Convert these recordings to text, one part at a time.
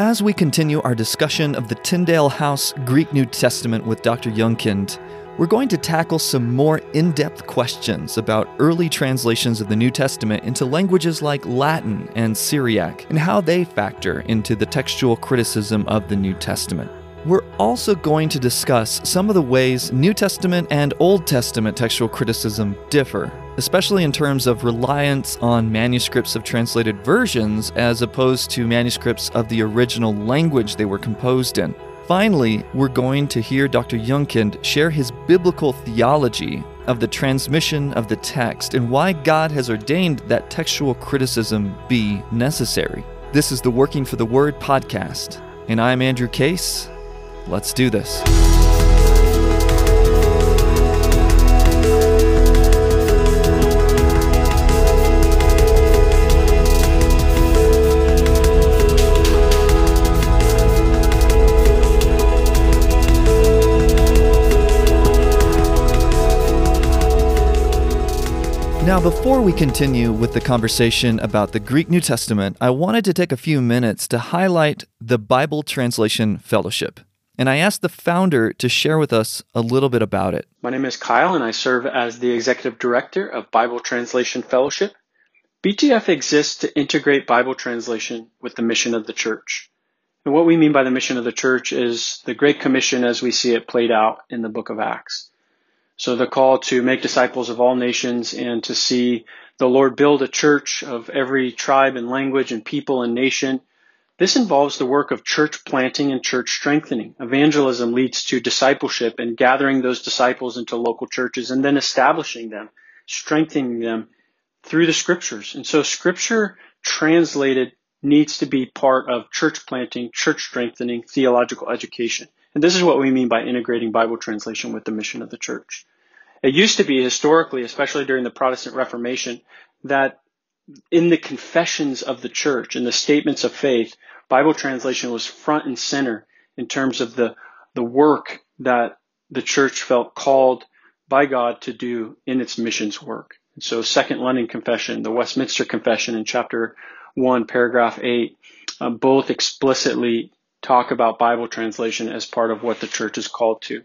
As we continue our discussion of the Tyndale House Greek New Testament with Dr. Jongkind, we're going to tackle some more in depth questions about early translations of the New Testament into languages like Latin and Syriac and how they factor into the textual criticism of the New Testament. We're also going to discuss some of the ways New Testament and Old Testament textual criticism differ, especially in terms of reliance on manuscripts of translated versions as opposed to manuscripts of the original language they were composed in. Finally, we're going to hear Dr. Jongkind share his biblical theology of the transmission of the text and why God has ordained that textual criticism be necessary. This is the Working for the Word podcast, and I'm Andrew Case. Let's do this. Now, before we continue with the conversation about the Greek New Testament, I wanted to take a few minutes to highlight the Bible Translation Fellowship. And I asked the founder to share with us a little bit about it. My name is Kyle, and I serve as the executive director of Bible Translation Fellowship. BTF exists to integrate Bible translation with the mission of the church. And what we mean by the mission of the church is the Great Commission as we see it played out in the book of Acts. So the call to make disciples of all nations and to see the Lord build a church of every tribe and language and people and nation. This involves the work of church planting and church strengthening. Evangelism leads to discipleship and gathering those disciples into local churches and then establishing them, strengthening them through the scriptures. And so scripture translated needs to be part of church planting, church strengthening, theological education. And this is what we mean by integrating Bible translation with the mission of the church. It used to be historically, especially during the Protestant Reformation, that in the confessions of the church, in the statements of faith, Bible translation was front and center in terms of the, the work that the church felt called by God to do in its missions work. And so Second London Confession, the Westminster Confession in chapter 1, paragraph 8, uh, both explicitly talk about Bible translation as part of what the church is called to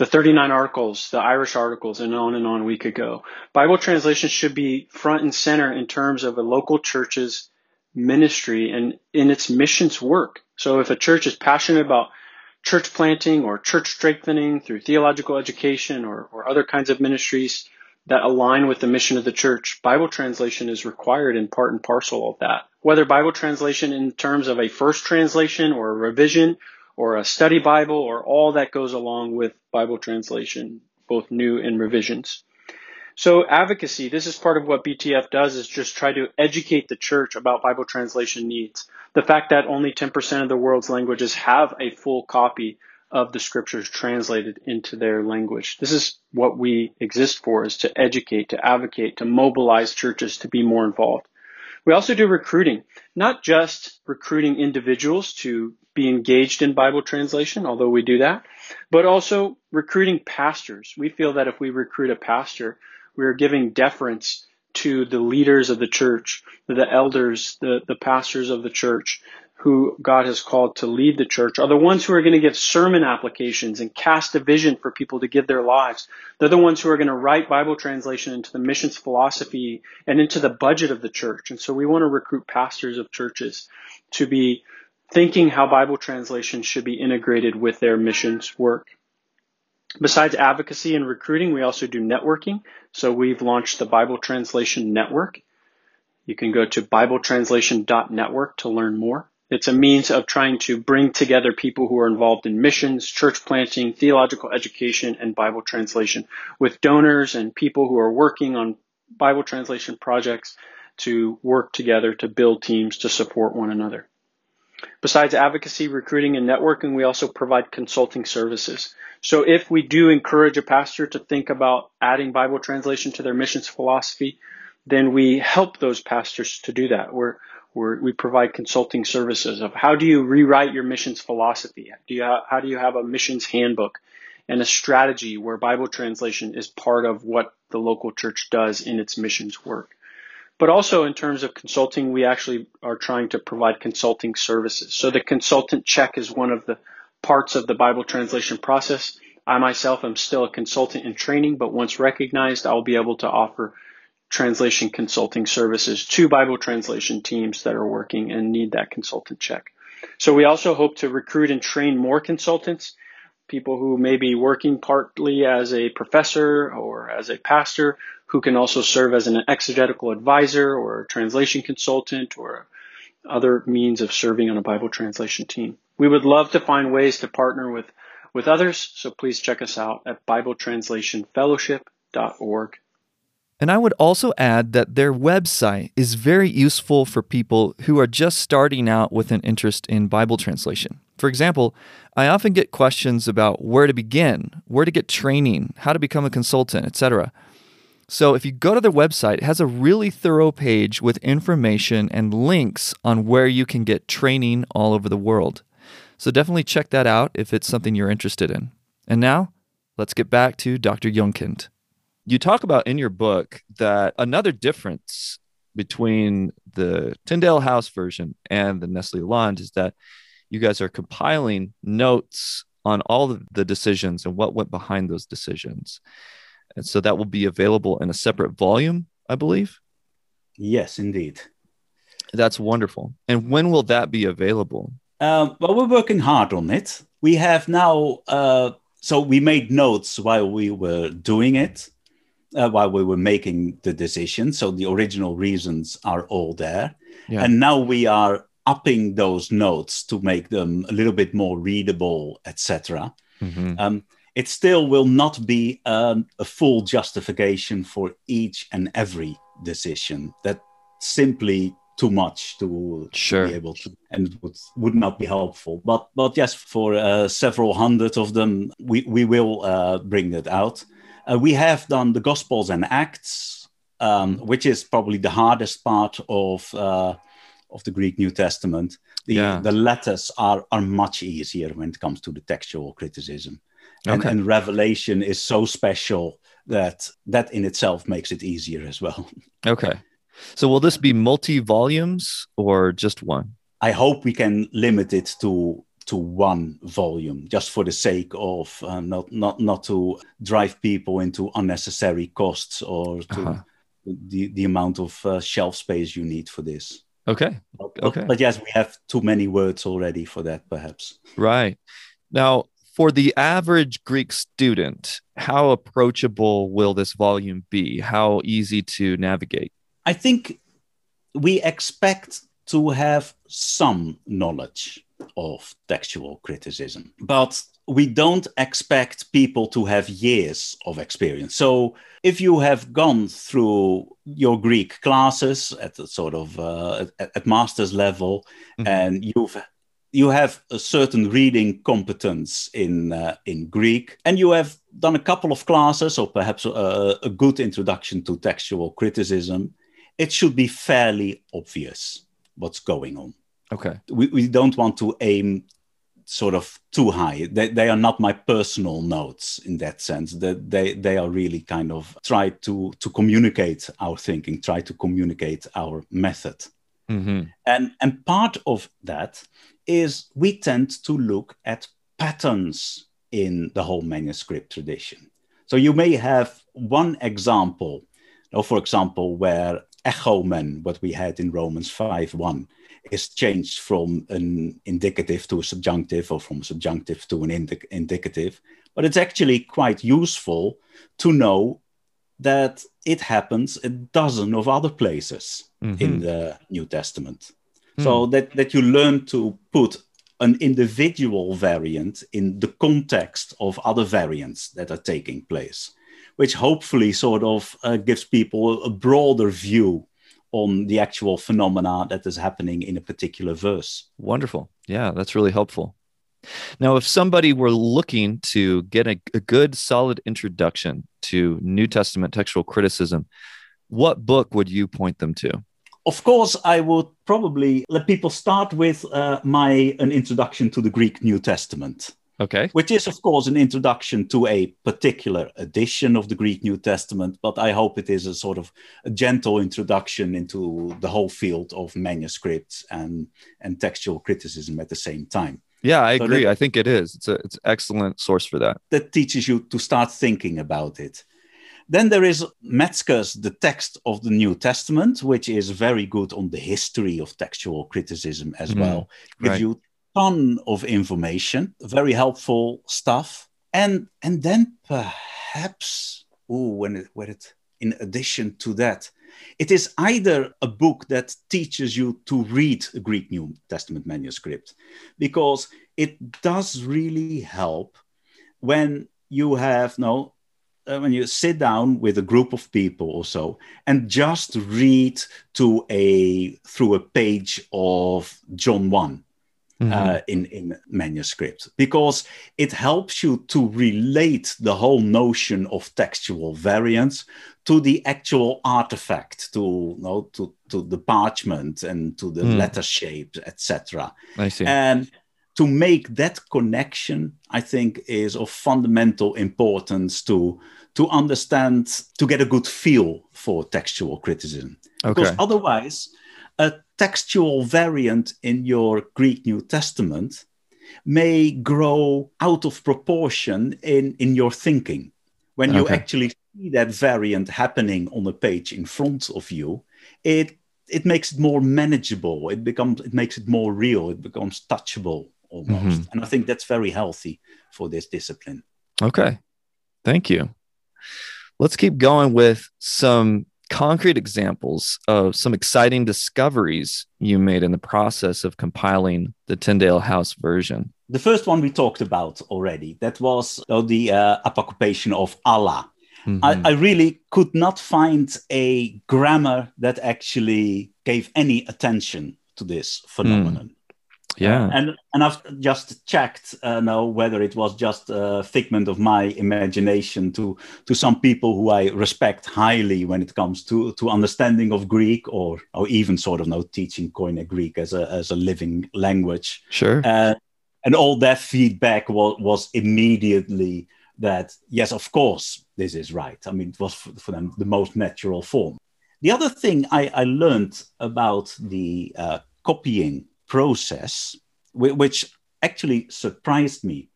the 39 articles, the Irish articles, and on and on we could go. Bible translation should be front and center in terms of a local church's ministry and in its missions work. So if a church is passionate about church planting or church strengthening through theological education or, or other kinds of ministries that align with the mission of the church, Bible translation is required in part and parcel of that. Whether Bible translation in terms of a first translation or a revision or a study Bible or all that goes along with Bible translation, both new and revisions. So advocacy, this is part of what BTF does is just try to educate the church about Bible translation needs. The fact that only 10% of the world's languages have a full copy of the scriptures translated into their language. This is what we exist for is to educate, to advocate, to mobilize churches to be more involved. We also do recruiting, not just recruiting individuals to be engaged in Bible translation, although we do that, but also recruiting pastors. We feel that if we recruit a pastor, we are giving deference to the leaders of the church, the elders, the, the pastors of the church, who God has called to lead the church are the ones who are going to give sermon applications and cast a vision for people to give their lives. They're the ones who are going to write Bible translation into the missions philosophy and into the budget of the church. And so we want to recruit pastors of churches to be thinking how Bible translation should be integrated with their missions work. Besides advocacy and recruiting, we also do networking. So we've launched the Bible Translation Network. You can go to BibleTranslation.network to learn more. It's a means of trying to bring together people who are involved in missions, church planting, theological education, and Bible translation with donors and people who are working on Bible translation projects to work together to build teams to support one another. Besides advocacy, recruiting, and networking, we also provide consulting services. So if we do encourage a pastor to think about adding Bible translation to their missions philosophy, then we help those pastors to do that. We're we're, we provide consulting services of how do you rewrite your missions philosophy? Do you ha- how do you have a missions handbook and a strategy where Bible translation is part of what the local church does in its missions work? But also in terms of consulting, we actually are trying to provide consulting services. So the consultant check is one of the parts of the Bible translation process. I myself am still a consultant in training, but once recognized, I'll be able to offer translation consulting services to Bible translation teams that are working and need that consultant check. So we also hope to recruit and train more consultants, people who may be working partly as a professor or as a pastor, who can also serve as an exegetical advisor or translation consultant or other means of serving on a Bible translation team. We would love to find ways to partner with, with others, so please check us out at BibleTranslationFellowship.org. And I would also add that their website is very useful for people who are just starting out with an interest in Bible translation. For example, I often get questions about where to begin, where to get training, how to become a consultant, etc. So if you go to their website, it has a really thorough page with information and links on where you can get training all over the world. So definitely check that out if it's something you're interested in. And now, let's get back to Dr. Jongkind you talk about in your book that another difference between the Tyndale House version and the Nestle Aland is that you guys are compiling notes on all of the decisions and what went behind those decisions. And so that will be available in a separate volume, I believe. Yes, indeed. That's wonderful. And when will that be available? Um, well, we're working hard on it. We have now, uh, so we made notes while we were doing it uh, while we were making the decision. So the original reasons are all there. Yeah. And now we are upping those notes to make them a little bit more readable, etc. Mm-hmm. Um, it still will not be um, a full justification for each and every decision. That simply too much to, sure. be able to and would, would not be helpful but but yes for uh, several hundred of them we we will uh, bring that out uh, we have done the Gospels and Acts, um, which is probably the hardest part of uh, of the Greek New Testament. The, yeah. the letters are are much easier when it comes to the textual criticism, and, okay. and Revelation is so special that that in itself makes it easier as well. Okay, so will this be multi volumes or just one? I hope we can limit it to to one volume just for the sake of uh, not not not to drive people into unnecessary costs or to uh-huh. the the amount of uh, shelf space you need for this. Okay. But, okay. but yes we have too many words already for that perhaps. Right. Now for the average greek student how approachable will this volume be? How easy to navigate? I think we expect to have some knowledge of textual criticism. But we don't expect people to have years of experience. So if you have gone through your Greek classes at the sort of uh, at, at, master's level, mm-hmm. and you've you have a certain reading competence in uh, in Greek, and you have done a couple of classes, or perhaps a, a good introduction to textual criticism, it should be fairly obvious what's going on. Okay. We, we don't want to aim sort of too high. They, they are not my personal notes in that sense. That they, they are really kind of try to, to communicate our thinking, try to communicate our method. Mm-hmm. And, and part of that is we tend to look at patterns in the whole manuscript tradition. So you may have one example, know, for example, where echomen, what we had in Romans 5 1, is changed from an indicative to a subjunctive or from a subjunctive to an indi- indicative. But it's actually quite useful to know that it happens a dozen of other places mm-hmm. in the New Testament. Mm. So that, that you learn to put an individual variant in the context of other variants that are taking place, which hopefully sort of uh, gives people a broader view on the actual phenomena that is happening in a particular verse. Wonderful. Yeah, that's really helpful. Now, if somebody were looking to get a, a, good, solid introduction to New Testament textual criticism, what book would you point them to? Of course, I would probably let people start with uh, my an introduction to the Greek New Testament. Okay. Which is, of course, an introduction to a particular edition of the Greek New Testament, but I hope it is a sort of a gentle introduction into the whole field of manuscripts and, and textual criticism at the same time. Yeah, I so agree. That, I think it is. It's a it's excellent source for that. That teaches you to start thinking about it. Then there is Metzger's The Text of the New Testament, which is very good on the history of textual criticism as mm, well. Gives right. you ton of information, very helpful stuff. And and then perhaps, oh, when it, when it in addition to that, it is either a book that teaches you to read a Greek New Testament manuscript, because it does really help when you have no uh, when you sit down with a group of people or so and just read to a through a page of John 1 mm-hmm. uh, in, in manuscript because it helps you to relate the whole notion of textual variance to the actual artifact, to you know, to, to the parchment and to the mm. letter shapes, etc. I see. And to make that connection, I think, is of fundamental importance to to understand, to get a good feel for textual criticism. Okay. Because otherwise, a textual variant in your Greek New Testament may grow out of proportion in, in your thinking. When you actually see that variant happening on a page in front of you, it it makes it more manageable. It becomes it makes it more real. It becomes touchable almost. Mm-hmm. And I think that's very healthy for this discipline. Okay. Thank you. Let's keep going with some concrete examples of some exciting discoveries you made in the process of compiling the Tyndale House version? The first one we talked about already. That was uh, the uh, apocopation of alla. Mm-hmm. I, I, really could not find a grammar that actually gave any attention to this phenomenon. Mm. Yeah. Uh, and and I've just checked uh, now whether it was just a figment of my imagination to to some people who I respect highly when it comes to to understanding of Greek or or even sort of now teaching Koine Greek as a as a living language. Sure. Uh, and all that feedback was was immediately that yes, of course, this is right. I mean, it was for, for them the most natural form. The other thing I, I learned about the uh, copying process, which actually surprised me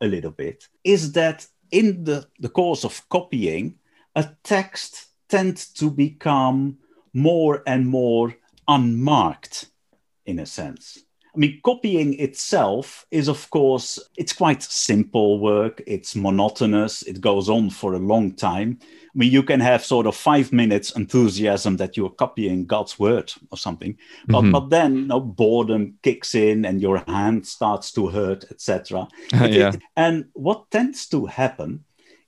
a little bit, is that in the, the course of copying, a text tends to become more and more unmarked in a sense. I mean, copying itself is, of course, it's quite simple work. It's monotonous. It goes on for a long time. I mean, you can have sort of five minutes enthusiasm that you're copying God's word or something, but mm-hmm. but then you know, boredom kicks in and your hand starts to hurt, etc. yeah. and what tends to happen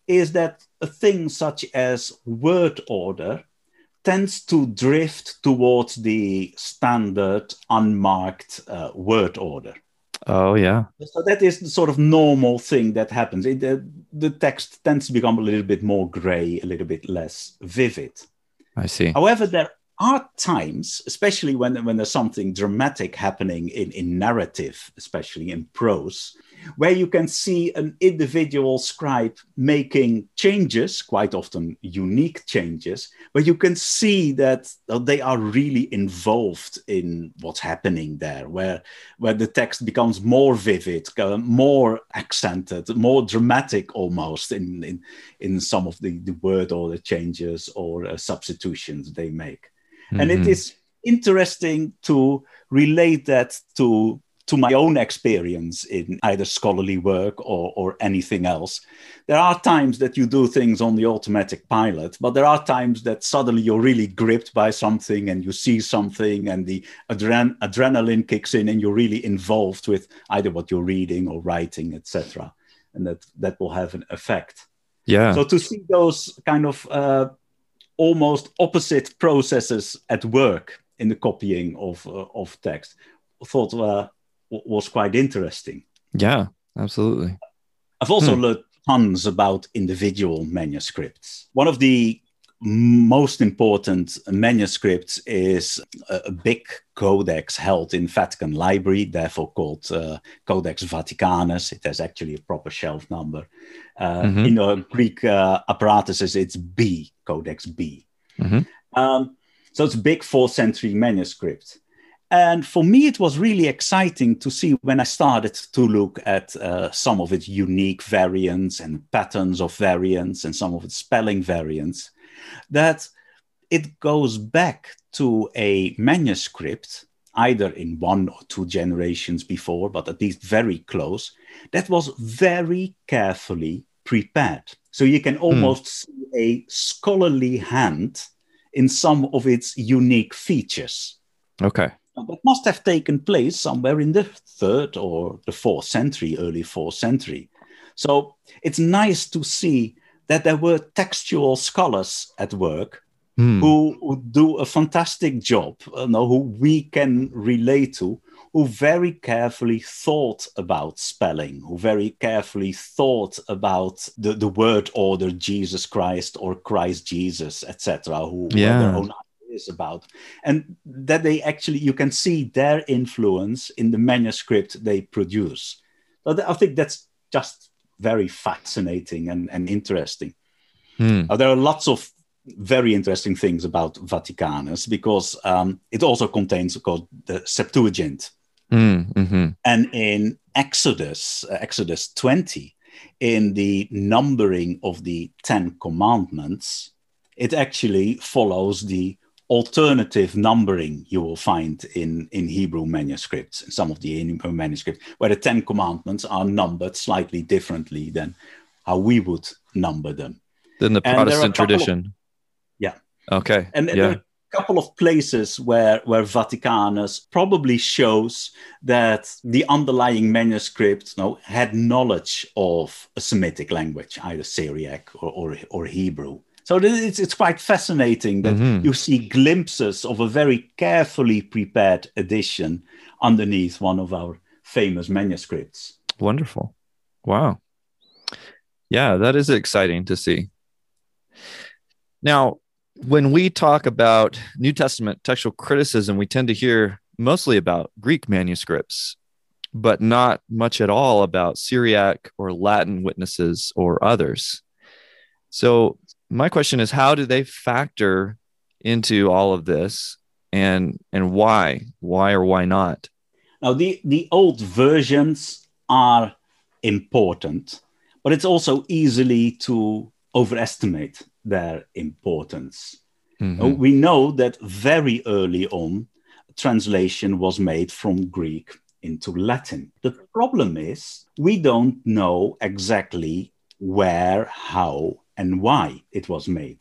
is that a thing such as word order tends to drift towards the standard unmarked uh, word order. Oh yeah. So that is the sort of normal thing that happens. It, uh, the text tends to become a little bit more gray, a little bit less vivid. I see. However, there are times, especially when, when there's something dramatic happening in, in narrative, especially in prose, where you can see an individual scribe making changes, quite often unique changes, where you can see that they are really involved in what's happening there, where, where the text becomes more vivid, uh, more accented, more dramatic almost in, in, in some of the, the word order changes or uh, substitutions they make. Mm-hmm. And it mm-hmm. interesting to relate that to to my own experience in either scholarly work or, or anything else. There are times that you do things on the automatic pilot, but there are times that suddenly you're really gripped by something and you see something and the adren- adrenaline kicks in and you're really involved with either what you're reading or writing, etc. And that, that will have an effect. Yeah. So to see those kind of uh, almost opposite processes at work in the copying of, uh, of text, thought uh, was quite interesting. Yeah, absolutely. I've also hmm. learned tons about individual manuscripts. One of the most important manuscripts is a, a, big codex held in Vatican Library, therefore called uh, Codex Vaticanus. It has actually a proper shelf number. Uh, mm-hmm. In the Greek uh, apparatuses, it's B, Codex B. Mm-hmm. Um, so it's a big fourth century manuscript. And for me, it was really exciting to see when I started to look at uh, some of its unique variants and patterns of variants and some of its spelling variants, that it goes back to a manuscript, either in one or two generations before, but at least very close, that was very carefully prepared. So you can hmm. almost mm. see a scholarly hand in some of its unique features. Okay. That must have taken place somewhere in the third or the fourth century, early fourth century. So it's nice to see that there were textual scholars at work mm. who, who, do a fantastic job, you know, who we can relate to, who very carefully thought about spelling, who very carefully thought about the, the word order Jesus Christ or Christ Jesus, etc., who yeah. their own ideas about. And that they actually, you can see their influence in the manuscript they produce. So I think that's just very fascinating and, and interesting. Hmm. There are lots of very interesting things about Vaticanus because um, it also contains, called the Septuagint. Mm, mm-hmm. And in Exodus, uh, Exodus 20, in the numbering of the Ten Commandments, it actually follows the alternative numbering you will find in, in Hebrew manuscripts, in some of the Hebrew manuscripts, where the Ten Commandments are numbered slightly differently than how we would number them. Than the Protestant tradition. Of, yeah. Okay. And yeah. there are a couple of places where, where Vaticanus probably shows that the underlying manuscript you know, had knowledge of a Semitic language, either Syriac or, or, or Hebrew. So it's, it's quite fascinating that mm-hmm. you see glimpses of a very carefully prepared edition underneath one of our famous manuscripts. Wonderful. Wow. Yeah, that is exciting to see. Now, when we talk about New Testament textual criticism, we tend to hear mostly about Greek manuscripts, but not much at all about Syriac or Latin witnesses or others. So, my question is how do they factor into all of this? And and why why or why not? Now the the old versions are important but it's also easily to overestimate their importance. Mm-hmm. we know that very early on translation was made from greek into latin. The problem is we don't know exactly where how and why it was made.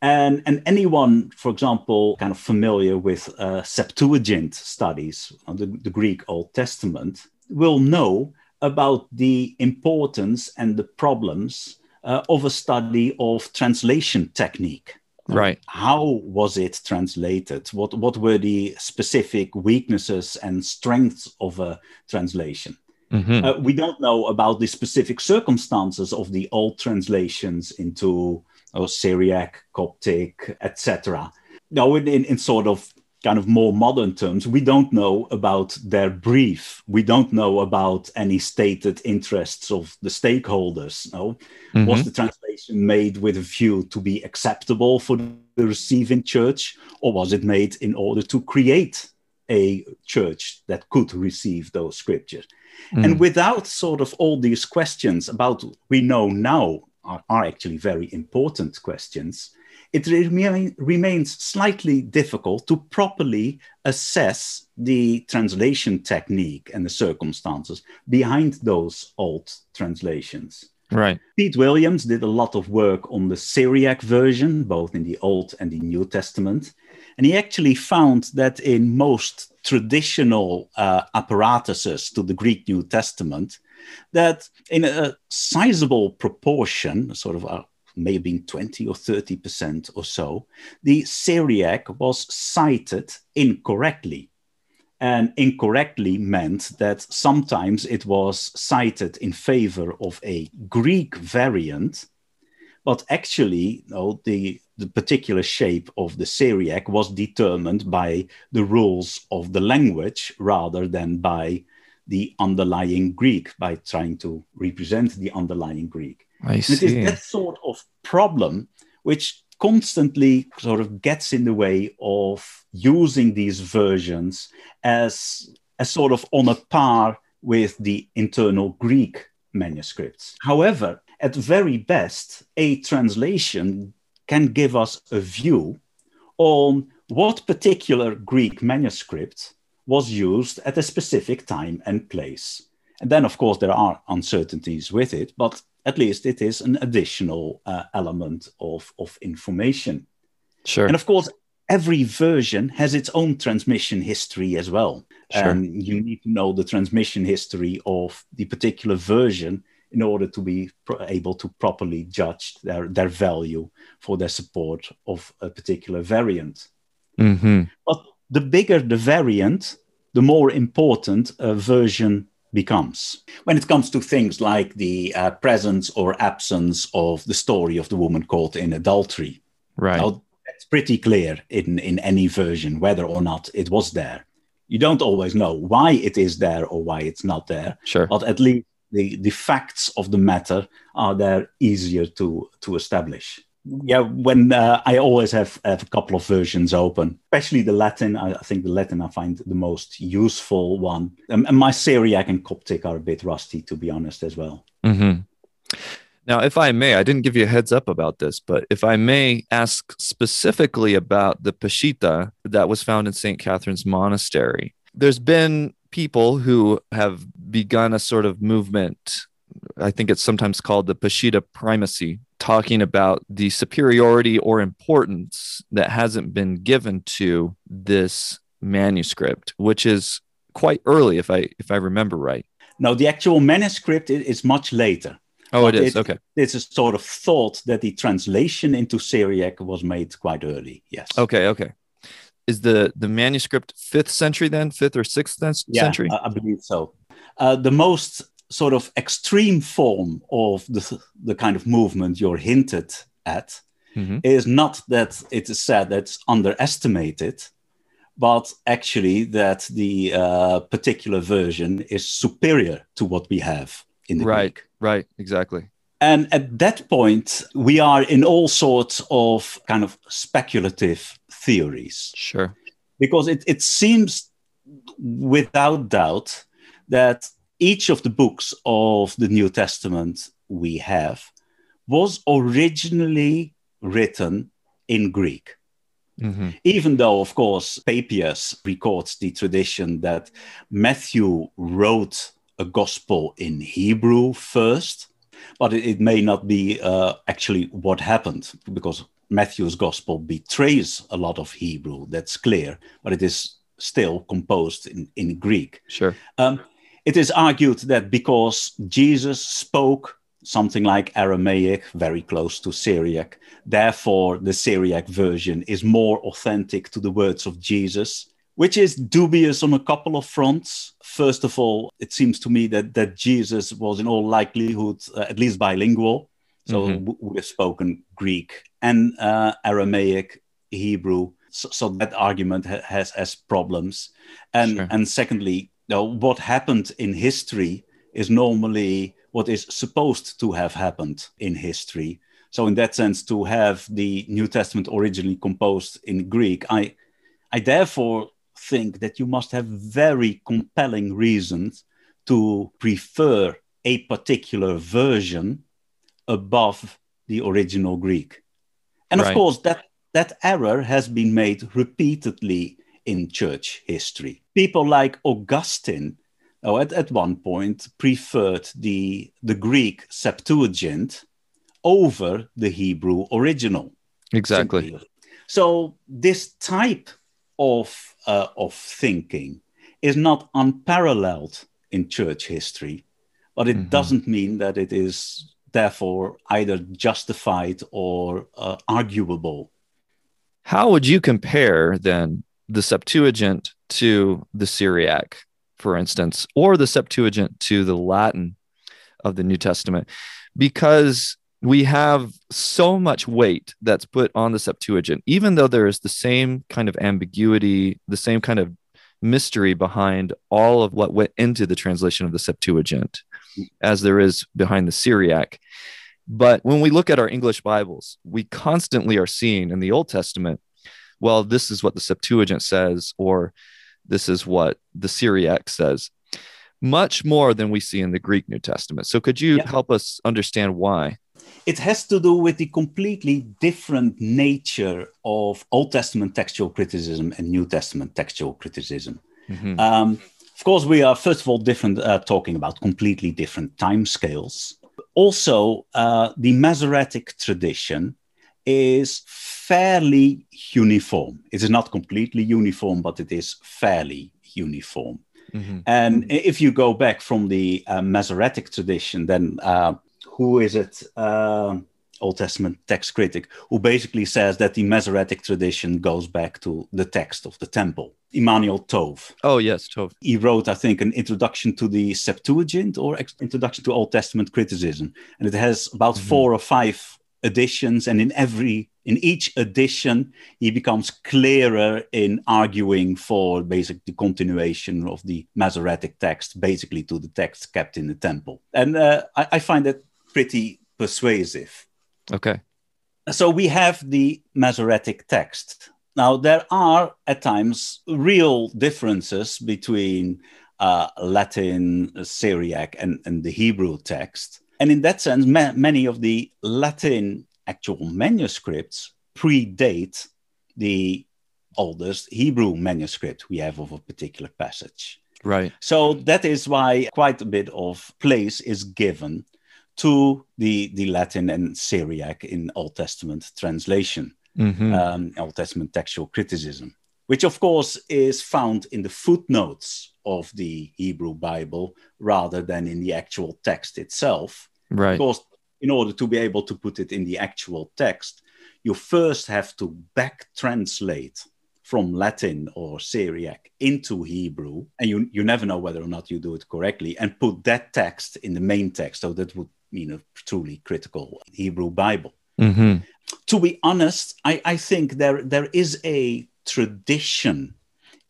And, and anyone, for example, kind of familiar with uh, Septuagint studies, uh, the, the Greek Old Testament, will know about the importance and the problems uh, of a study of translation technique. Right. How was it translated? What, what were the specific weaknesses and strengths of a translation? Mm-hmm. Uh, we don't know about the specific circumstances of the old translations into oh, Syriac, Coptic, etc. Now, in, in, in sort of kind of more modern terms, we don't know about their brief. We don't know about any stated interests of the stakeholders. No, mm-hmm. was the translation made with a view to be acceptable for the receiving church, or was it made in order to create a church that could receive those scriptures? Mm. And without sort of all these questions about we know now are, are actually very important questions, it remain, remains slightly difficult to properly assess the translation technique and the circumstances behind those old translations. Right. Pete Williams did a lot of work on the Syriac version, both in the Old and the New Testament. And he actually found that in most traditional uh, apparatuses to the Greek New Testament, that in a sizable proportion, sort of uh, maybe 20 or 30 percent or so, the Syriac was cited incorrectly. And incorrectly meant that sometimes it was cited in favor of a Greek variant, but actually, know, the the particular shape of the Syriac was determined by the rules of the language rather than by the underlying Greek, by trying to represent the underlying Greek. I see. It is that sort of problem which constantly sort of gets in the way of using these versions as, as sort of on a par with the internal Greek manuscripts. However, at very best, a translation can give us a view on what particular Greek manuscript was used at a specific time and place. And then, of course, there are uncertainties with it, but at least it is an additional uh, element of, of information. Sure. And of course, every version has its own transmission history as well. Sure. And you need to know the transmission history of the particular version in order to be pro- able to properly judge their, their value for their support of a particular variant. hmm But the bigger the variant, the more important a version becomes. When it comes to things like the uh, presence or absence of the story of the woman caught in adultery, Right. now, it's pretty clear in, in any version whether or not it was there. You don't always know why it is there or why it's not there, Sure. but at least the, the facts of the matter are there easier to, to establish. Yeah, when uh, I always have, have a couple of versions open, especially the Latin. I, I think the Latin I find the most useful one. Um, and my Syriac and Coptic are a bit rusty, to be honest, as well. hmm Now, if I may, I didn't give you a heads up about this, but if I may ask specifically about the Peshitta that was found in St. Catherine's Monastery, there's been people who have begun a sort of movement. I think it's sometimes called the Peshitta primacy, talking about the superiority or importance that hasn't been given to this manuscript, which is quite early, if I if I remember right. Now, the actual manuscript is much later. Oh, it Okay. It's a sort of thought that the translation into Syriac was made quite early. Yes. Okay, okay. Is the the manuscript fifth century then, fifth or sixth cen- Yeah, century? I, believe so. Uh, the most sort of extreme form of the the kind of movement you're hinted at Mhm. is not that it is said that's underestimated, but actually that the uh, particular version is superior to what we have in the Right, Greek. right, exactly. And at that point, we are in all sorts of kind of speculative theories Sure. because it, it seems without doubt that each of the books of the New Testament we have was originally written in Greek. hmm Even though, of course, Papias records the tradition that Matthew wrote a gospel in Hebrew first, but it, it may not be uh, actually what happened because Matthew's gospel betrays a lot of Hebrew, that's clear, but it is still composed in, in Greek. Sure. Um, it is argued that because Jesus spoke something like Aramaic, very close to Syriac, therefore the Syriac version is more authentic to the words of Jesus, which is dubious on a couple of fronts. First of all, it seems to me that, that Jesus was in all likelihood uh, at least bilingual, so Mhm. w- would have spoken Greek and uh, Aramaic, Hebrew. So, so that argument ha- has has problems. And Sure. and secondly, you know, what happened in history is normally what is supposed to have happened in history. So in that sense, to have the New Testament originally composed in Greek, I I therefore think that you must have very compelling reasons to prefer a particular version above the original Greek. And Right. of course, that, that error has been made repeatedly in church history. People like Augustine, oh, at, at one point, preferred the, the Greek Septuagint over the Hebrew original. Exactly. Simply. So this type of uh, of thinking is not unparalleled in church history, but it Mhm. doesn't mean that it is therefore either justified or uh, arguable. How would you compare then the Septuagint to the Syriac, for instance, or the Septuagint to the Latin of the New Testament? Because we have so much weight that's put on the Septuagint, even though there is the same kind of ambiguity, the same kind of mystery behind all of what went into the translation of the Septuagint as there is behind the Syriac. But when we look at our English Bibles, we constantly are seeing in the Old Testament, well, this is what the Septuagint says, or this is what the Syriac says, much more than we see in the Greek New Testament. So could you yeah. help us understand why? It has to do with the completely different nature of Old Testament textual criticism and New Testament textual criticism. Mm-hmm. Um, of course, we are first of all different, uh, talking about completely different time scales. Also, uh, the Masoretic tradition is fairly uniform. It is not completely uniform, but it is fairly uniform. Mm-hmm. And if you go back from the uh, Masoretic tradition, then uh, who is it? Uh, Old Testament text critic, who basically says that the Masoretic tradition goes back to the text of the temple. Emanuel Tov. Oh, yes, Tov. He wrote, I think, an introduction to the Septuagint or introduction to Old Testament criticism. And it has about mm-hmm. four or five editions. And in every in each edition, he becomes clearer in arguing for basic the continuation of the Masoretic text, basically to the text kept in the temple. And uh, I, I find that pretty persuasive. Okay. So we have the Masoretic text. Now, there are at times real differences between uh, Latin, Syriac, and, and, the Hebrew text. And in that sense, ma- many of the Latin actual manuscripts predate the oldest Hebrew manuscript we have of a particular passage. Right. So that is why quite a bit of place is given to the, the Latin and Syriac in Old Testament translation, mm-hmm. um, Old Testament textual criticism, which of course is found in the footnotes of the Hebrew Bible rather than in the actual text itself. Right. Of course, in order to be able to put it in the actual text, you first have to back translate from Latin or Syriac into Hebrew, and you, you never know whether or not you do it correctly, and put that text in the main text. So that would mean a truly critical Hebrew Bible. Mm-hmm. To be honest, I, I think there there is a tradition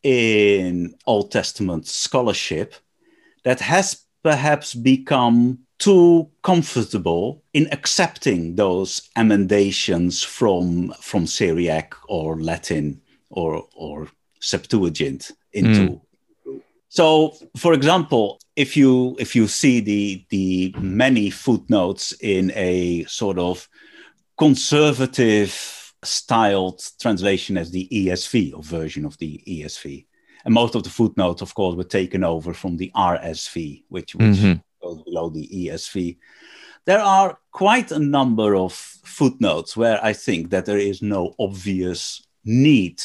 in Old Testament scholarship that has perhaps become too comfortable in accepting those emendations from from Syriac or Latin or or Septuagint into mm. So, for example, if you if you see the the many footnotes in a sort of conservative styled translation as the ESV or version of the ESV, and most of the footnotes, of course, were taken over from the RSV, which, which mm-hmm. goes below the ESV. There are quite a number of footnotes where I think that there is no obvious need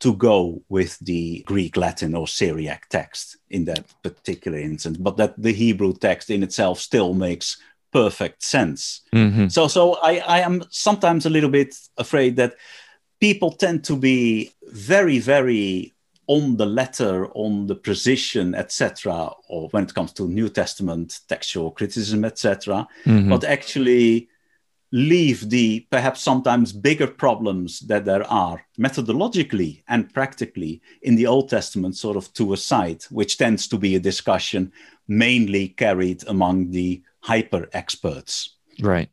to go with the Greek, Latin, or Syriac text in that particular instance, but that the Hebrew text in itself still makes perfect sense. Mm-hmm. So, so I, I am sometimes a little bit afraid that people tend to be very, very on the letter, on the precision, etc., or when it comes to New Testament textual criticism, etc., mm-hmm. but actually leave the perhaps sometimes bigger problems that there are methodologically and practically in the Old Testament sort of to a side, which tends to be a discussion mainly carried among the hyper experts. Right.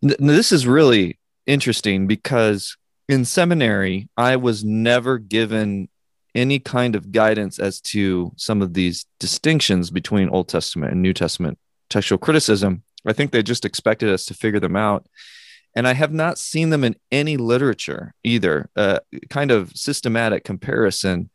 This is really interesting because in seminary, I was never given any kind of guidance as to some of these distinctions between Old Testament and New Testament textual criticism I think they just expected us to figure them out. And I have not seen them in any literature either, uh, kind of systematic comparison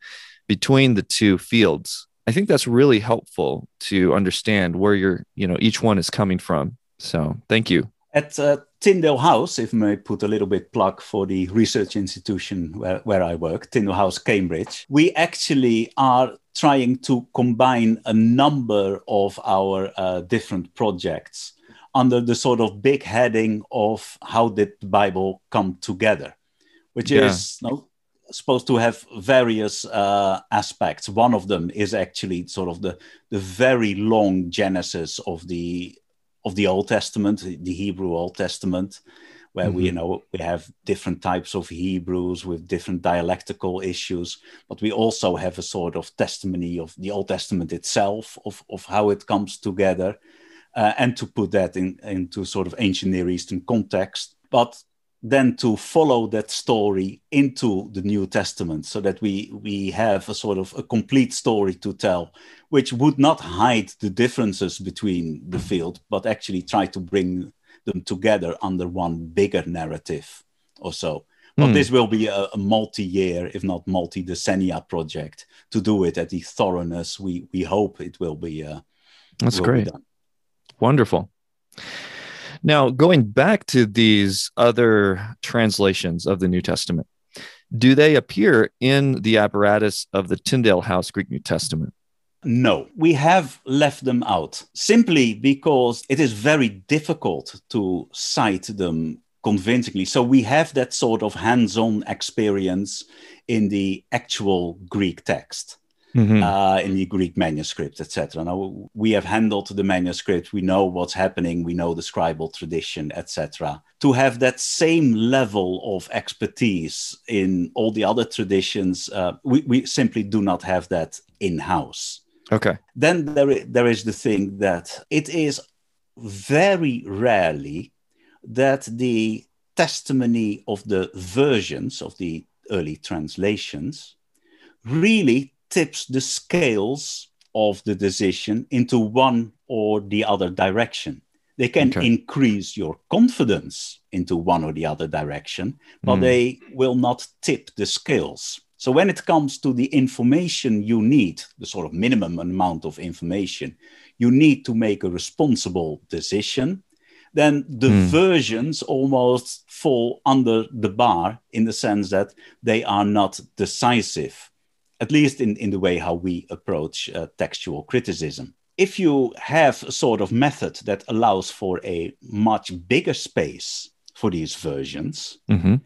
between the two fields. I think that's really helpful to understand where you're, you know, each one is coming from. So thank you. At uh, Tyndale House, if I may put a little bit plug for the research institution where, where I work, Tyndale House, Cambridge, we actually are trying to combine a number of our uh, different projects under the sort of big heading of how did the Bible come together, which yeah. is you know, supposed to have various uh, aspects. One of them is actually sort of the, the very long genesis of the of the Old Testament, the Hebrew Old Testament, where mm-hmm. we you know we have different types of Hebrews with different dialectical issues, but we also have a sort of testimony of the Old Testament itself, of, of how it comes together, uh, and to put that in, into sort of ancient Near Eastern context. But then to follow that story into the New Testament so that we, we have a sort of a complete story to tell, which would not hide the differences between the field, but actually try to bring them together under one bigger narrative or so. But mm. this will be a, a multi-year, if not multi-decennia project to do it at the thoroughness we, we hope it will be. Uh, That's will great. Be Wonderful. Now, going back to these other translations of the New Testament, do they appear in the apparatus of the Tyndale House Greek New Testament? No, we have left them out simply because it is very difficult to cite them convincingly. So we have that sort of hands on experience in the actual Greek text mm-hmm. uh, in the Greek manuscript, etc. Now we have handled the manuscript, we know what's happening, we know the scribal tradition, etc. To have that same level of expertise in all the other traditions, uh, we, we simply do not have that in house. Okay. Then there, there is the thing that it is very rarely that the testimony of the versions of the early translations really tips the scales of the decision into one or the other direction. They can okay. increase your confidence into one or the other direction, but mm. they will not tip the scales. So, when it comes to the information you need, the sort of minimum amount of information you need to make a responsible decision, then the mm. versions almost fall under the bar in the sense that they are not decisive at least in, in the way how we approach uh, textual criticism. If you have a sort of method that allows for a much bigger space for these versions, mm-hmm.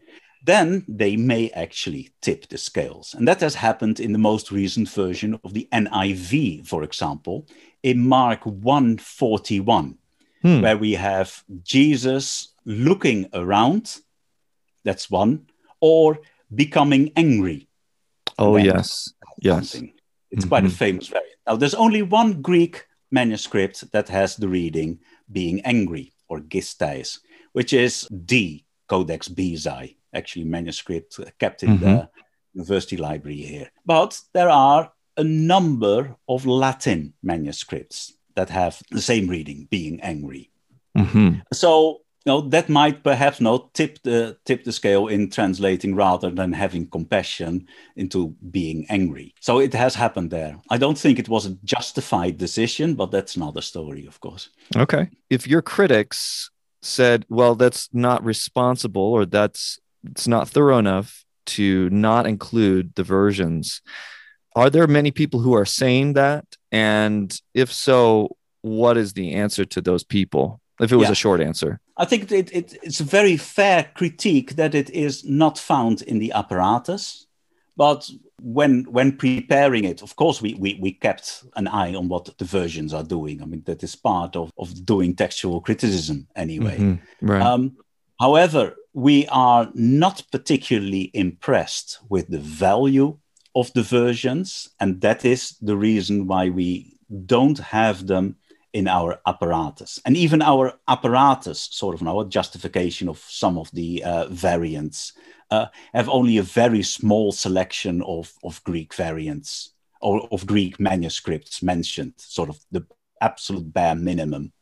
Then they may actually tip the scales. And that has happened in the most recent version of the NIV, for example, in Mark 141, hmm. where we have Jesus looking around, that's one, or becoming angry Oh yes, yes. Something. It's mm-hmm. quite a mm-hmm. famous variant. Now, there's only one Greek manuscript that has the reading being angry orgistheis, which is D Codex Bezae, actually manuscript kept in mm-hmm. the university library here. But there are a number of Latin manuscripts that have the same reading, being angry. Mm-hmm. So no, that might perhaps not tip the tip the scale in translating rather than having compassion into being angry. So it has happened there. I don't think it was a justified decision, but that's another story, of course. Okay. If your critics said, well, that's not responsible or that's it's not thorough enough to not include the versions, are there many people who are saying that? And if so, what is the answer to those people? If it was yeah. a short answer. I think it, it, it's a very fair critique that it is not found in the apparatus. But when when preparing it, of course, we, we, we kept an eye on what the versions are doing. I mean, that is part of, of doing textual criticism anyway. Mm-hmm. Right. Um, however, we are not particularly impressed with the value of the versions. And that is the reason why we don't have them in our apparatus. And even our apparatus, sort of our justification of some of the uh, variants, uh, have only a very small selection of, of Greek variants or of Greek manuscripts mentioned, sort of the absolute bare minimum.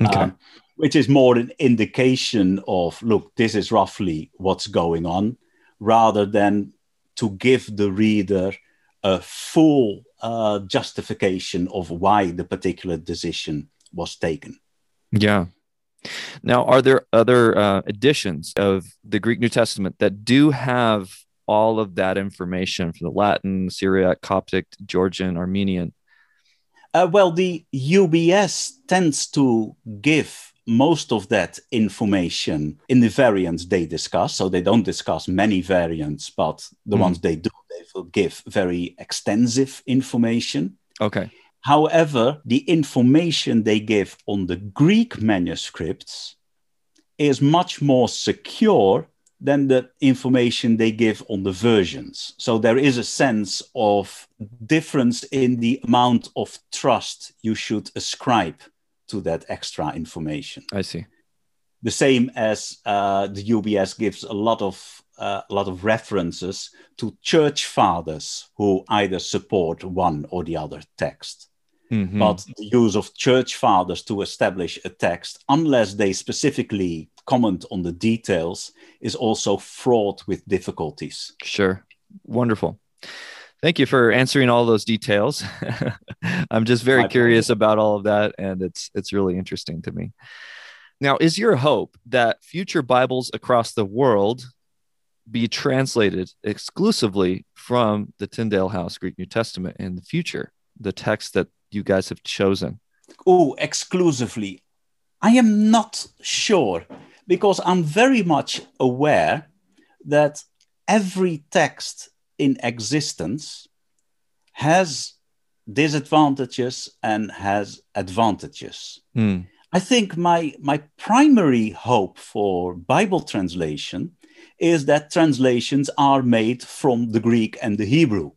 Okay. Um, which is more an indication of look, this is roughly what's going on, rather than to give the reader a full uh, justification of why the particular decision was taken. Yeah. Now, are there other uh, editions of the Greek New Testament that do have all of that information from the Latin, Syriac, Coptic, Georgian, Armenian? Uh, well, the UBS tends to give most of that information in the variants they discuss. So they don't discuss many variants, but the mm. ones they do, they will give very extensive information. Okay. However, the information they give on the Greek manuscripts is much more secure than the information they give on the versions. So there is a sense of difference in the amount of trust you should ascribe to that extra information. I see. The same as uh, the UBS gives a lot of uh, a lot of references to church fathers who either support one or the other text. Mm-hmm. But the use of church fathers to establish a text, unless they specifically comment on the details, is also fraught with difficulties. Sure. Wonderful. Thank you for answering all those details. I'm just very My curious about all of that, and it's it's really interesting to me. Now, is your hope that future Bibles across the world be translated exclusively from the Tyndale House Greek New Testament in the future, the text that you guys have chosen? Oh, exclusively. I am not sure because I'm very much aware that every text in existence has disadvantages and has advantages. Mm. I think my, my primary hope for Bible translation is that translations are made from the Greek and the Hebrew.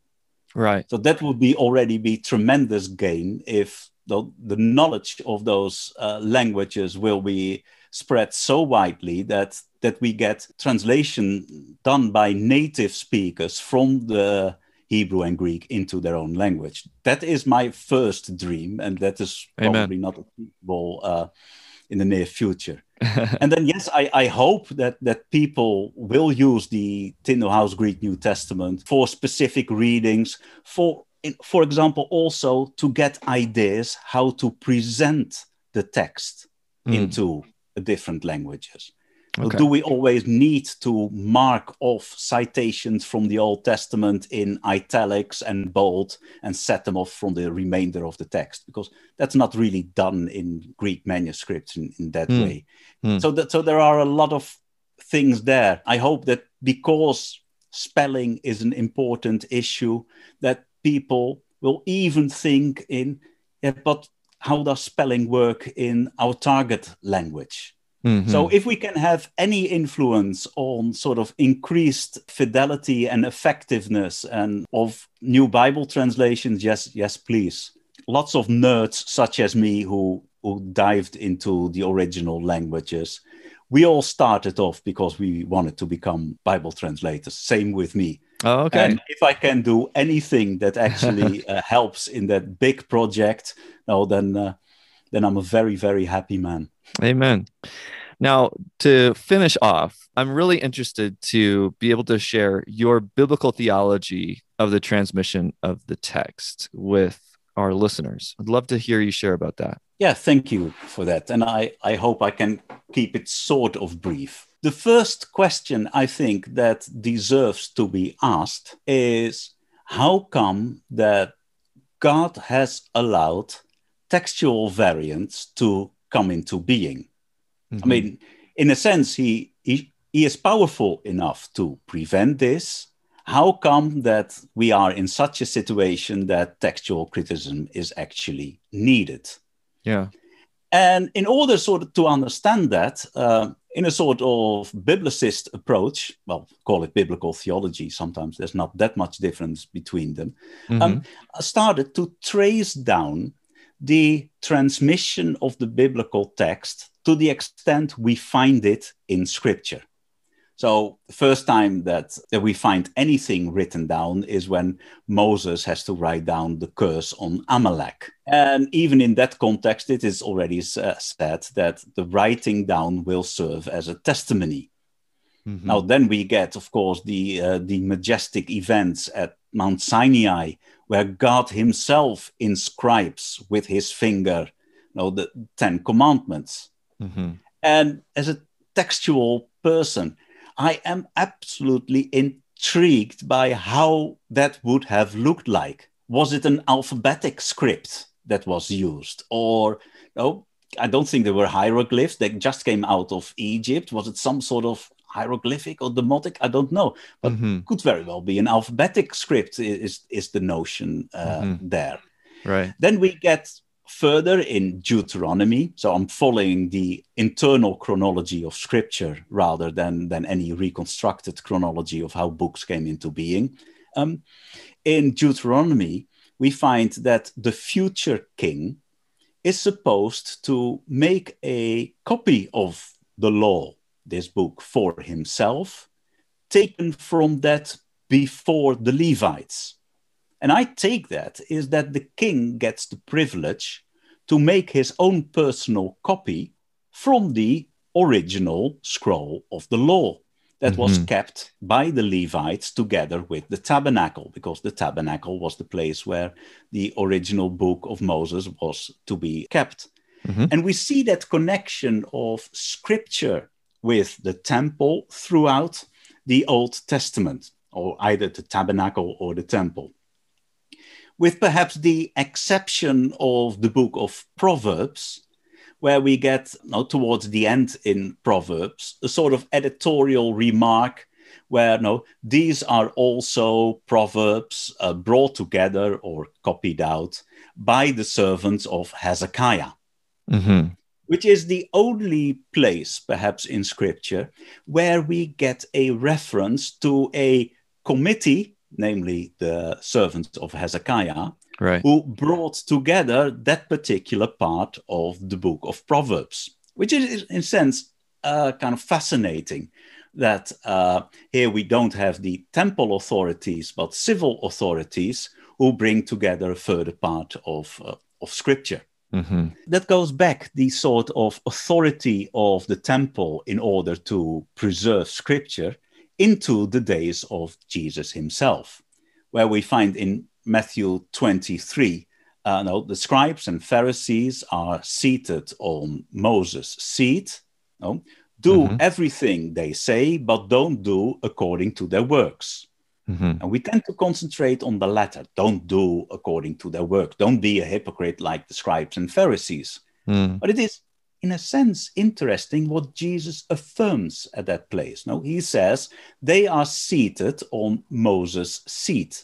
Right. So that would be already be tremendous gain if the, the knowledge of those uh, languages will be spread so widely that that we get translation done by native speakers from the Hebrew and Greek into their own language. That is my first dream, and that is Amen. probably not achievable uh, in the near future. and then yes, I, I hope that that people will use the Tyndale House Greek New Testament for specific readings, for for example, also to get ideas how to present the text mm. into different languages. Okay. Do we always need to mark off citations from the Old Testament in italics and bold and set them off from the remainder of the text? Because that's not really done in Greek manuscripts in, in that mm. way. Mm. So that so there are a lot of things there. I hope that because spelling is an important issue, that people will even think in, yeah, but how does spelling work in our target language? Mm-hmm. So, if we can have any influence on sort of increased fidelity and effectiveness and of new Bible translations, yes, yes, please. Lots of nerds such as me who who dived into the original languages. We all started off because we wanted to become Bible translators. Same with me. Oh, okay. And if I can do anything that actually uh, helps in that big project, no, then uh, then I'm a very very happy man. Amen. Now, to finish off, I'm really interested to be able to share your biblical theology of the transmission of the text with our listeners. I'd love to hear you share about that. Yeah, thank you for that. And I, I hope I can keep it sort of brief. The first question I think that deserves to be asked is how come that God has allowed textual variants to come into being? Mm-hmm. I mean, in a sense, he, he, he is powerful enough to prevent this. How come that we are in such a situation that textual criticism is actually needed? Yeah. And in order sort of to understand that, uh, in a sort of biblicist approach, well, call it biblical theology, sometimes there's not that much difference between them, mm-hmm. um, I started to trace down the transmission of the biblical text to the extent we find it in scripture. So the first time that, that we find anything written down is when Moses has to write down the curse on Amalek. And even in that context, it is already uh, said that the writing down will serve as a testimony. Mm-hmm. Now, then we get, of course, the, uh, the majestic events at Mount Sinai, where God Himself inscribes with His finger you know, the Ten Commandments. Mm-hmm. And as a textual person, I am absolutely intrigued by how that would have looked like. Was it an alphabetic script that was used? Or, no, I don't think there were hieroglyphs that just came out of Egypt. Was it some sort of hieroglyphic or demotic? I don't know, but mm-hmm. could very well be an alphabetic script. Is is the notion uh, mm-hmm. there? Right. Then we get further in Deuteronomy. So I'm following the internal chronology of scripture rather than, than any reconstructed chronology of how books came into being. Um, in Deuteronomy, we find that the future king is supposed to make a copy of the law, this book, for himself, taken from that before the Levites. And I take that is that the king gets the privilege to make his own personal copy from the original scroll of the law that mm-hmm. was kept by the Levites together with the tabernacle, because the tabernacle was the place where the original book of Moses was to be kept. Mm-hmm. And we see that connection of scripture with the temple throughout the Old Testament, or either the tabernacle or the temple with perhaps the exception of the book of Proverbs, where we get you know, towards the end in Proverbs a sort of editorial remark where no, these are also proverbs uh, brought together or copied out by the servants of Hezekiah, mm-hmm. which is the only place, perhaps in scripture, where we get a reference to a committee namely the servants of Hezekiah, right. who brought together that particular part of the book of Proverbs, which is, in a sense, uh, kind of fascinating. That uh, here we don't have the temple authorities, but civil authorities who bring together a further part of, uh, of scripture. Mm-hmm. That goes back the sort of authority of the temple in order to preserve scripture into the days of Jesus himself, where we find in Matthew 23, uh, no, the scribes and Pharisees are seated on Moses' seat. No? Do mm-hmm. everything they say, but don't do according to their works. Mm-hmm. And we tend to concentrate on the latter. Don't do according to their work. Don't be a hypocrite like the scribes and Pharisees. Mm. But it is in a sense, interesting what Jesus affirms at that place. No, he says they are seated on Moses' seat.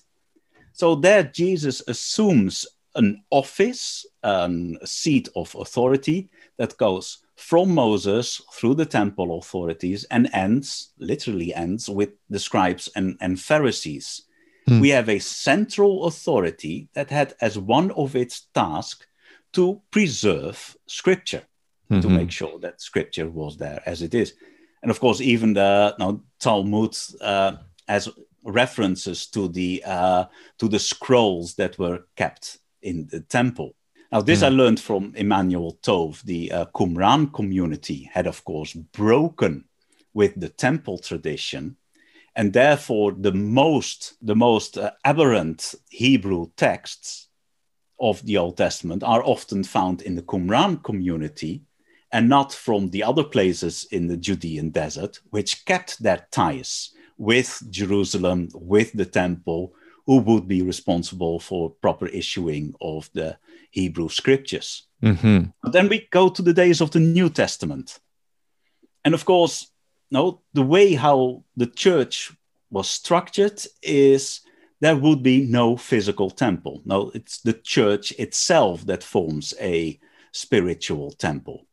So there, Jesus assumes an office, um, a seat of authority that goes from Moses through the temple authorities and ends, literally ends, with the scribes and, and Pharisees. Hmm. We have a central authority that had as one of its tasks to preserve scripture mm-hmm. to make sure that scripture was there as it is. And of course, even the no, Talmud uh, has references to the uh, to the scrolls that were kept in the temple. Now, this mm. I learned from Emanuel Tov. The uh, Qumran community had, of course, broken with the temple tradition, and therefore the most the most uh, aberrant Hebrew texts of the Old Testament are often found in the Qumran community, and not from the other places in the Judean desert, which kept their ties with Jerusalem, with the temple, who would be responsible for proper issuing of the Hebrew scriptures. Mm-hmm. Then we go to the days of the New Testament. And of course, no, the way how the church was structured is there would be no physical temple. No, it's the church itself that forms a spiritual temple.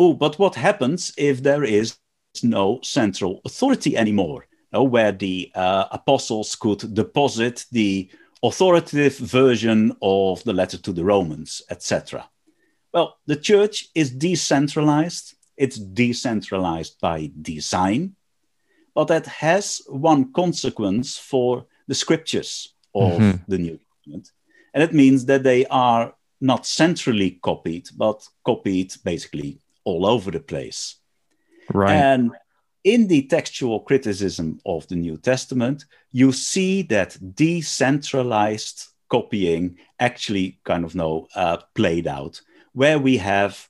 Oh, but what happens if there is no central authority anymore? No, where the uh, apostles could deposit the authoritative version of the letter to the Romans, etc. Well, the church is decentralized. It's decentralized by design, but that has one consequence for the scriptures of mm-hmm. the New Testament. And it means that they are not centrally copied, but copied basically all over the place. Right. And in the textual criticism of the New Testament, you see that decentralized copying actually kind of know uh, played out, where we have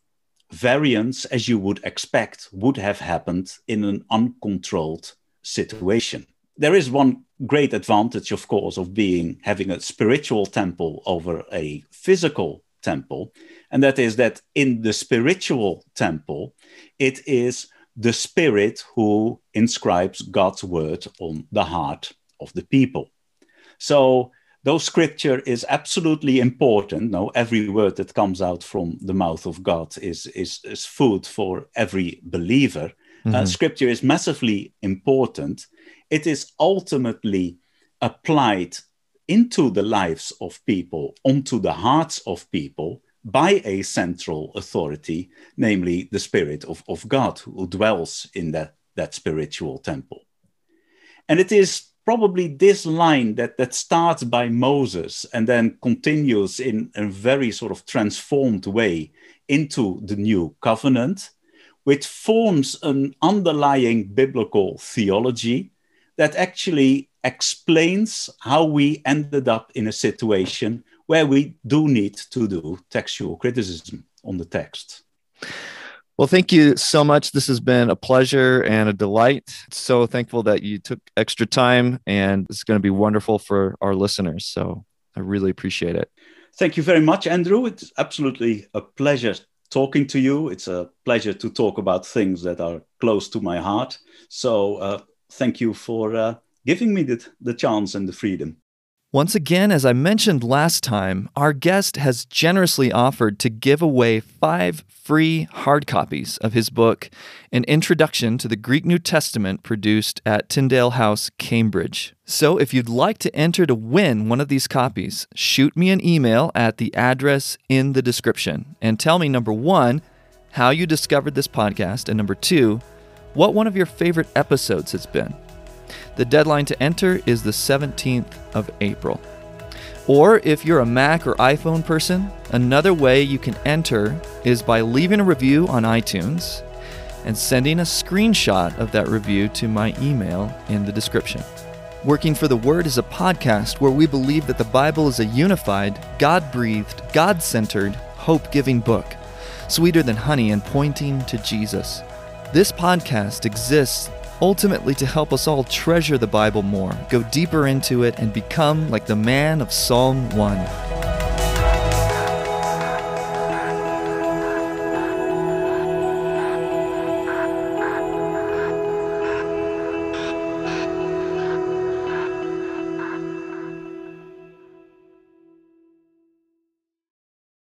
variants as you would expect would have happened in an uncontrolled situation. There is one great advantage, of course, of being having a spiritual temple over a physical temple, and that is that in the spiritual temple, it is the Spirit who inscribes God's word on the heart of the people. So though scripture is absolutely important no every word that comes out from the mouth of god is is, is food for every believer uh, mm-hmm. uh, scripture is massively important it is ultimately applied into the lives of people onto the hearts of people by a central authority namely the spirit of, of god who dwells in that, that spiritual temple. And it is probably this line that, that starts by Moses and then continues in a very sort of transformed way into the new covenant, which forms an underlying biblical theology that actually explains how we ended up in a situation where we do need to do textual criticism on the text. Well, thank you so much. This has been a pleasure and a delight. So thankful that you took extra time, and it's going to be wonderful for our listeners. So I really appreciate it. Thank you very much, Andrew. It's absolutely a pleasure talking to you. It's a pleasure to talk about things that are close to my heart. So uh, thank you for uh, giving me the, the chance and the freedom. Once again, as I mentioned last time, our guest has generously offered to give away five free hard copies of his book, An Introduction to the Greek New Testament, produced at Tyndale House, Cambridge. So if you'd like to enter to win one of these copies, shoot me an email at the address in the description and tell me number one, how you discovered this podcast, and number two, what one of your favorite episodes has been. The deadline to enter is the 17th of April. Or if you're a Mac or iPhone person, another way you can enter is by leaving a review on iTunes and sending a screenshot of that review to my email in the description. Working for the Word is a podcast where we believe that the Bible is a unified, God breathed, God centered, hope giving book, sweeter than honey and pointing to Jesus. This podcast exists ultimately to help us all treasure the Bible more, go deeper into it, and become like the man of Psalm 1.